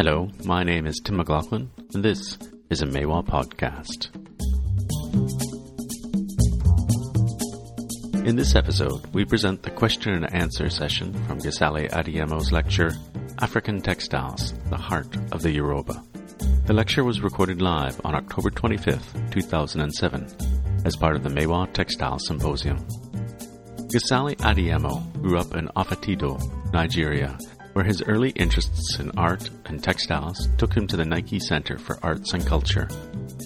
Hello, my name is Tim McLaughlin, and this is a Maiwa podcast. In this episode, we present the question and answer session from Gasali Adeyemo's lecture, African Textiles, the Heart of the Yoruba. The lecture was recorded live on October 25th, 2007, as part of the Maiwa Textile Symposium. Gesale Adiemo grew up in Ofatedo, Nigeria, where his early interests in art and textiles took him to the Nike Center for Arts and Culture,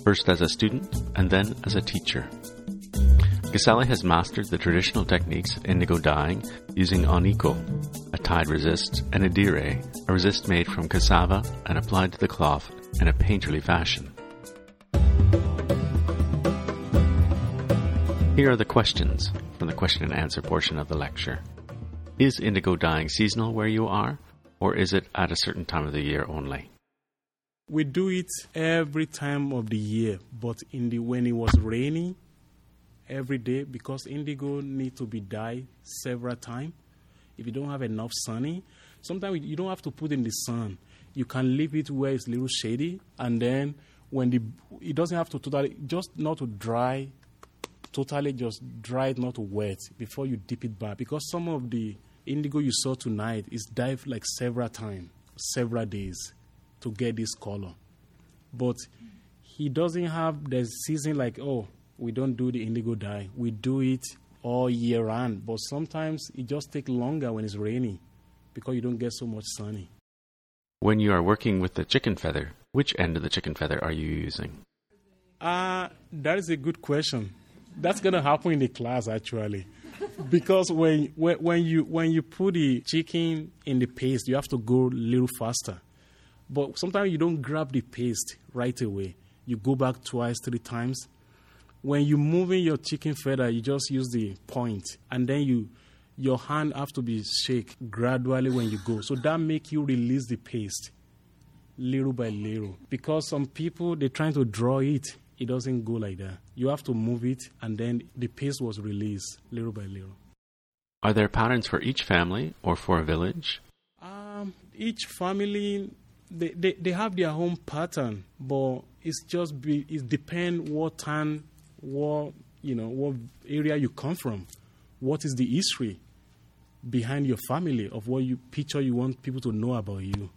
first as a student and then as a teacher. Gasali has mastered the traditional techniques of indigo dyeing using oniko, a tide resist, and adire, a resist made from cassava and applied to the cloth in a painterly fashion. Here are the questions from the question and answer portion of the lecture. Is indigo dyeing seasonal where you are, or is it at a certain time of the year only? We do it every time of the year, but in the when it was raining, every day because indigo need to be dyed several times. If you don't have enough sunny, sometimes you don't have to put in the sun. You can leave it where it's a little shady, and then when the it doesn't have to totally just not to dry, totally just dry it not wet before you dip it back because some of the indigo you saw tonight is dyed like several times, several days to get this color, but he doesn't have the season like oh we don't do the indigo dye. We do it all year round, but sometimes it just takes longer when it's rainy because you don't get so much sunny. When you are working with the chicken feather, which end of the chicken feather are you using? Uh, that is a good question. That's going to happen in the class actually. because when, when, when, you, when you put the chicken in the paste, you have to go a little faster. But sometimes you don't grab the paste right away. You go back twice, three times when you're moving your chicken feather, you just use the point, and then you your hand have to be shake gradually when you go. So that make you release the paste little by little. Because some people they're trying to draw it, it doesn't go like that. You have to move it, and then the paste was released little by little. Are there patterns for each family or for a village? Um, each family they, they, they have their own pattern, but it's just be, it depends what time what you know what area you come from, what is the history behind your family of what you picture you want people to know about you.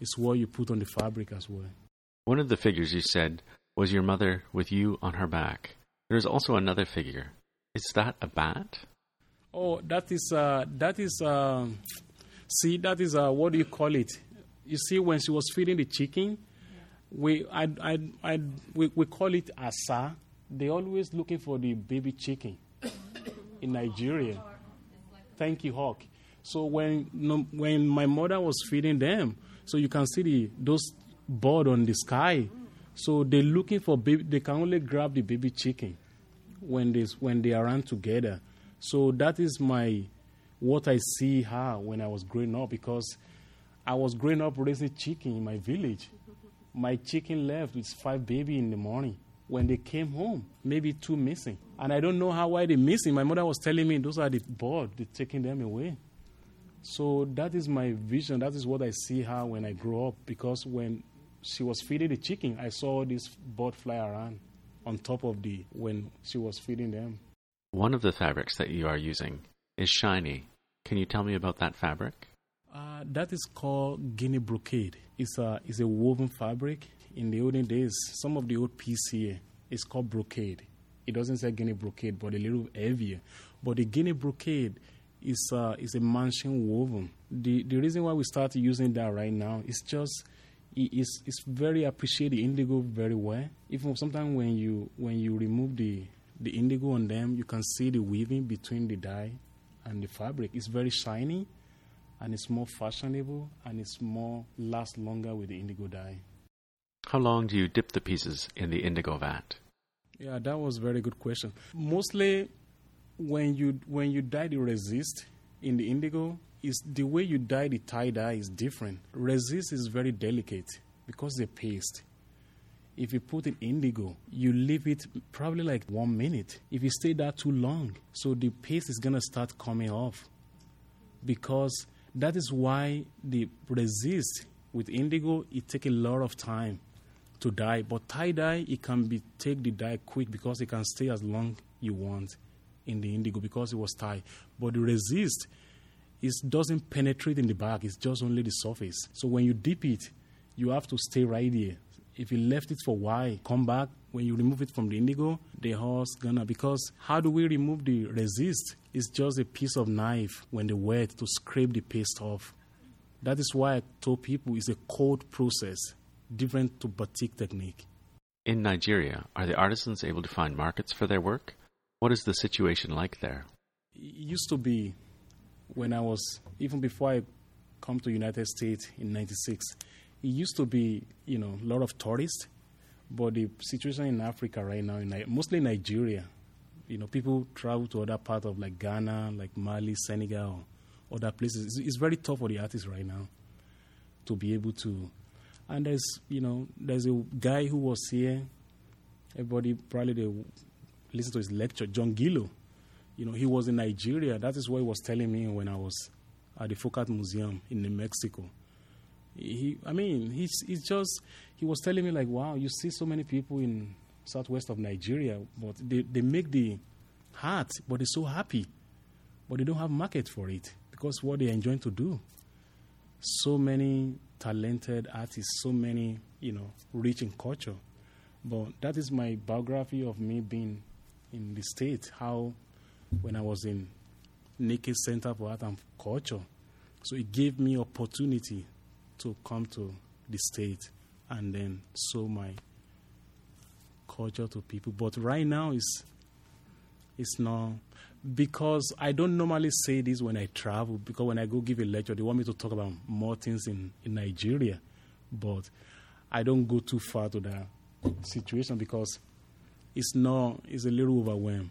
It's what you put on the fabric as well. One of the figures you said was your mother with you on her back. There's also another figure. Is that a bat? Oh, that is uh, that is uh, see that is uh, what do you call it? You see, when she was feeding the chicken, we I I, I we, we call it asa they're always looking for the baby chicken in Nigeria. Thank you, Hawk. So when when my mother was feeding them, so you can see the those bird on the sky. So they're looking for baby. They can only grab the baby chicken when they when they are run together. So that is my what I see her when I was growing up because I was growing up raising chicken in my village. My chicken left with five baby in the morning when they came home, maybe two missing. And I don't know how why they're missing. My mother was telling me those are the birds, they're taking them away. So that is my vision. That is what I see her when I grow up. Because when she was feeding the chicken, I saw this bird fly around on top of the when she was feeding them. One of the fabrics that you are using is shiny. Can you tell me about that fabric? Uh, that is called Guinea brocade. It's a, it's a woven fabric in the olden days, some of the old PCA is called brocade. It doesn't say Guinea brocade, but a little heavier. But the Guinea brocade is uh, is a mansion woven. The the reason why we started using that right now is just it's it's very appreciate the indigo very well. Even sometimes when you when you remove the the indigo on them, you can see the weaving between the dye and the fabric. It's very shiny, and it's more fashionable, and it's more last longer with the indigo dye. How long do you dip the pieces in the indigo vat? Yeah, that was a very good question. Mostly, when you when you dye the resist in the indigo, is the way you dye the tie dye is different. Resist is very delicate because the paste. If you put in indigo, you leave it probably like one minute. If you stay there too long, so the paste is gonna start coming off. Because that is why the resist with indigo, it take a lot of time to dye. But tie dye, it can be take the dye quick because it can stay as long you want in the indigo because it was tie. But the resist, it doesn't penetrate in the back. It's just only the surface. So when you dip it, you have to stay right here. If you left it for a while, come back. When you remove it from the indigo, the horse gonna because how do we remove the resist? It's just a piece of knife when they wet to scrape the paste off. That is why I told people it's a cold process, different to batik technique. In Nigeria, are the artisans able to find markets for their work? What is the situation like there? It used to be when I was even before I come to United States in '96. It used to be you know a lot of tourists, but the situation in Africa right now, in mostly Nigeria, you know people travel to other parts of like Ghana, like Mali, Senegal, other places. It's, it's very tough for the artists right now to be able to. And there's you know there's a guy who was here. Everybody probably they listen to his lecture, John Gillow you know, he was in Nigeria. That is what he was telling me when I was at the Focus Museum in New Mexico. He, I mean, he's, he's just, he was telling me, like, wow, you see so many people in southwest of Nigeria, but they, they make the art, but they're so happy, but they don't have market for it because what they're enjoying to do. So many talented artists, so many, you know, rich in culture. But that is my biography of me being in the state how when I was in Nike Center for Art and Culture. So it gave me opportunity to come to the state and then show my culture to people. But right now it's it's not because I don't normally say this when I travel because when I go give a lecture they want me to talk about more things in, in Nigeria. But I don't go too far to that situation because it's not it's a little overwhelmed.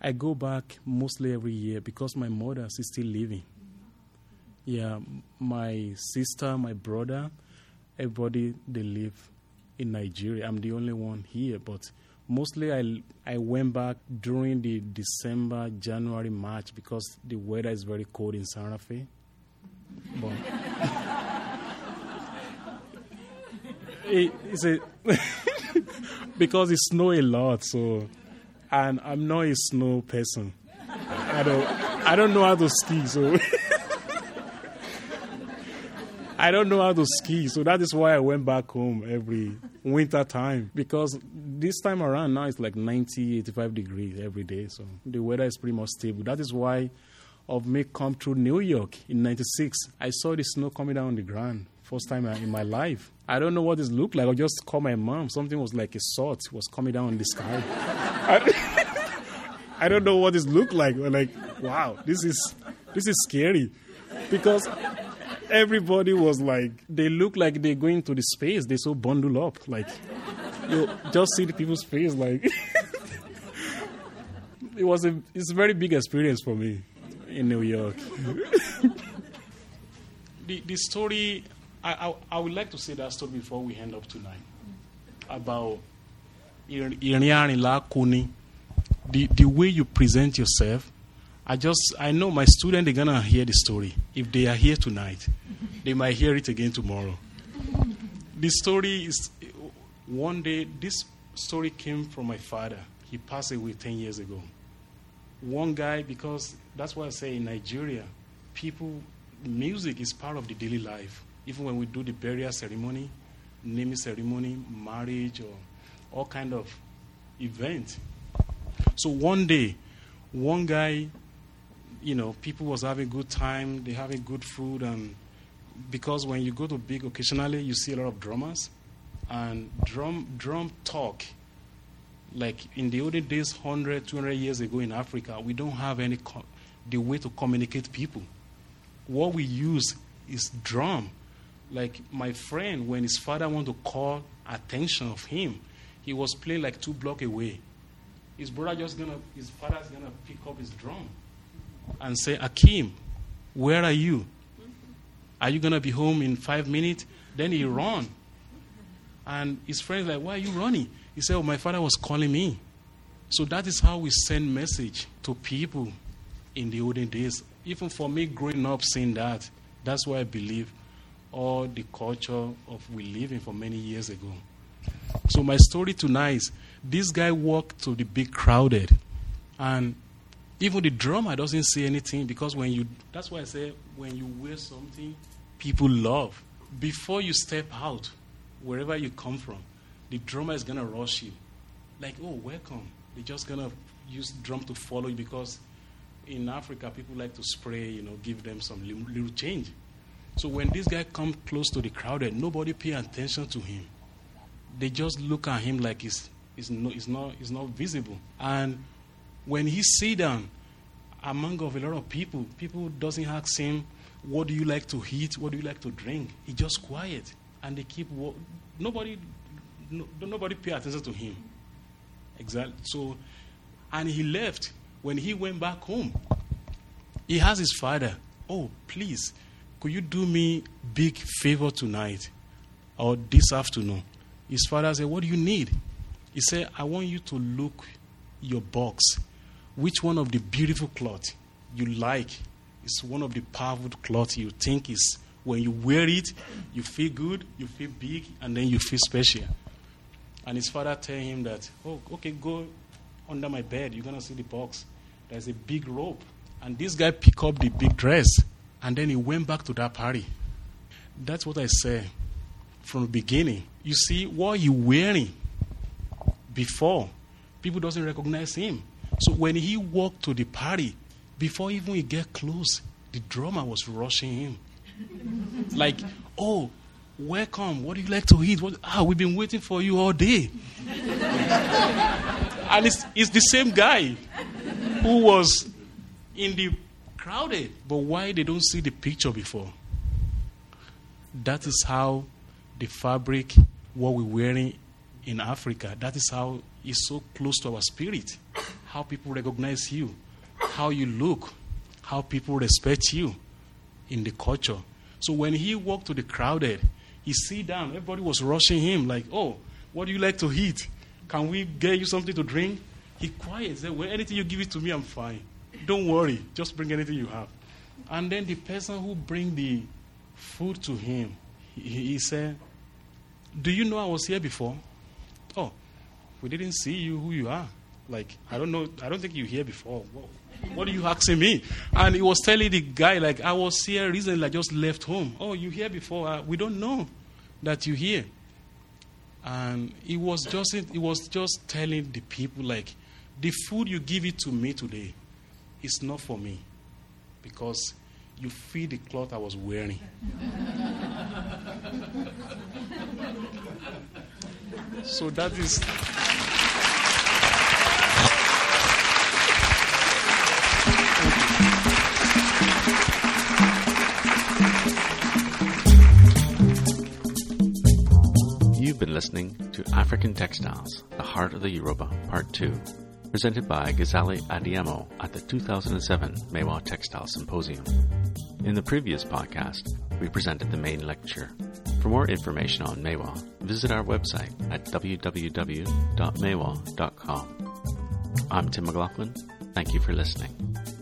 I go back mostly every year because my mother is still living. Yeah, my sister, my brother, everybody they live in Nigeria. I'm the only one here, but mostly I I went back during the December, January, March because the weather is very cold in Santa Fe. But it, it's a because it snow a lot, so and I'm not a snow person. I don't I don't know how to ski, so I don't know how to ski, so that is why I went back home every winter time because this time around now it's like 90, 85 degrees every day, so the weather is pretty much stable. That is why of me come through New York in 96, I saw the snow coming down on the ground first time uh, in my life. I don't know what this looked like. I just called my mom. Something was like a salt was coming down in the sky. I, I don't know what this looked like. We're like, wow, this is this is scary, because everybody was like, they look like they're going to the space. They so bundled up, like you just see the people's face. Like it was a it's a very big experience for me in New York. the the story I, I, I would like to say that story before we end up tonight about the, the way you present yourself. I just I know my students they're gonna hear the story. If they are here tonight, they might hear it again tomorrow. The story is one day this story came from my father. He passed away ten years ago. One guy because that's why I say in Nigeria, people music is part of the daily life even when we do the burial ceremony, naming ceremony, marriage, or all kind of event. So one day, one guy, you know, people was having good time, they having good food, and because when you go to big occasionally, you see a lot of drummers, and drum drum talk. Like in the olden days, 100, 200 years ago in Africa, we don't have any co- the way to communicate people. What we use is drum like my friend, when his father wanted to call attention of him, he was playing like two block away. His brother just gonna, his father's gonna pick up his drum and say, Akim, where are you? Are you gonna be home in five minutes? Then he run. And his friend's like, why are you running? He said, oh, my father was calling me. So that is how we send message to people in the olden days. Even for me growing up seeing that, that's why I believe all the culture of we live in for many years ago. So my story tonight is this guy walked to the big crowded, and even the drummer doesn't say anything because when you that's why I say when you wear something people love before you step out wherever you come from, the drummer is gonna rush you, like oh welcome. They're just gonna use drum to follow you because in Africa people like to spray, you know, give them some little change. So when this guy comes close to the crowded, nobody pay attention to him. They just look at him like he's, he's, no, he's, not, he's not visible. And when he sit down among of a lot of people, people doesn't ask him, what do you like to eat? What do you like to drink? He just quiet. And they keep, nobody, no, nobody pay attention to him. Exactly. So, and he left. When he went back home, he has his father, oh, please, could you do me big favor tonight or this afternoon? His father said, What do you need? He said, I want you to look your box. Which one of the beautiful cloth you like is one of the powerful cloth you think is when you wear it, you feel good, you feel big, and then you feel special. And his father tell him that, oh, okay, go under my bed. You're gonna see the box. There's a big rope. And this guy pick up the big dress and then he went back to that party. That's what I said from the beginning. You see, what you wearing before, people doesn't recognize him. So when he walked to the party, before even he get close, the drummer was rushing him. like, oh, welcome. What do you like to eat? What, ah, we've been waiting for you all day. and it's, it's the same guy who was in the crowded. But why they don't see the picture before? That is how the fabric, what we're wearing in Africa, that is how it's so close to our spirit. How people recognize you, how you look, how people respect you in the culture. So when he walked to the crowded, he sit down. Everybody was rushing him, like, "Oh, what do you like to eat? Can we get you something to drink?" He quiet. Said, "Well, anything you give it to me, I'm fine." Don't worry, just bring anything you have. And then the person who bring the food to him, he, he said, Do you know I was here before? Oh, we didn't see you who you are. Like, I don't know, I don't think you here before. What, what are you asking me? And he was telling the guy, like, I was here recently, I just left home. Oh, you here before? Uh, we don't know that you're here. And he was just he was just telling the people like the food you give it to me today it's not for me because you feel the cloth I was wearing. so that is. You've been listening to African Textiles, The Heart of the Yoruba, Part 2 presented by Gasali Adeyemo at the 2007 Maiwa Textile Symposium. In the previous podcast, we presented the main lecture. For more information on Maiwa, visit our website at www.maiwa.com. I'm Tim McLaughlin. Thank you for listening.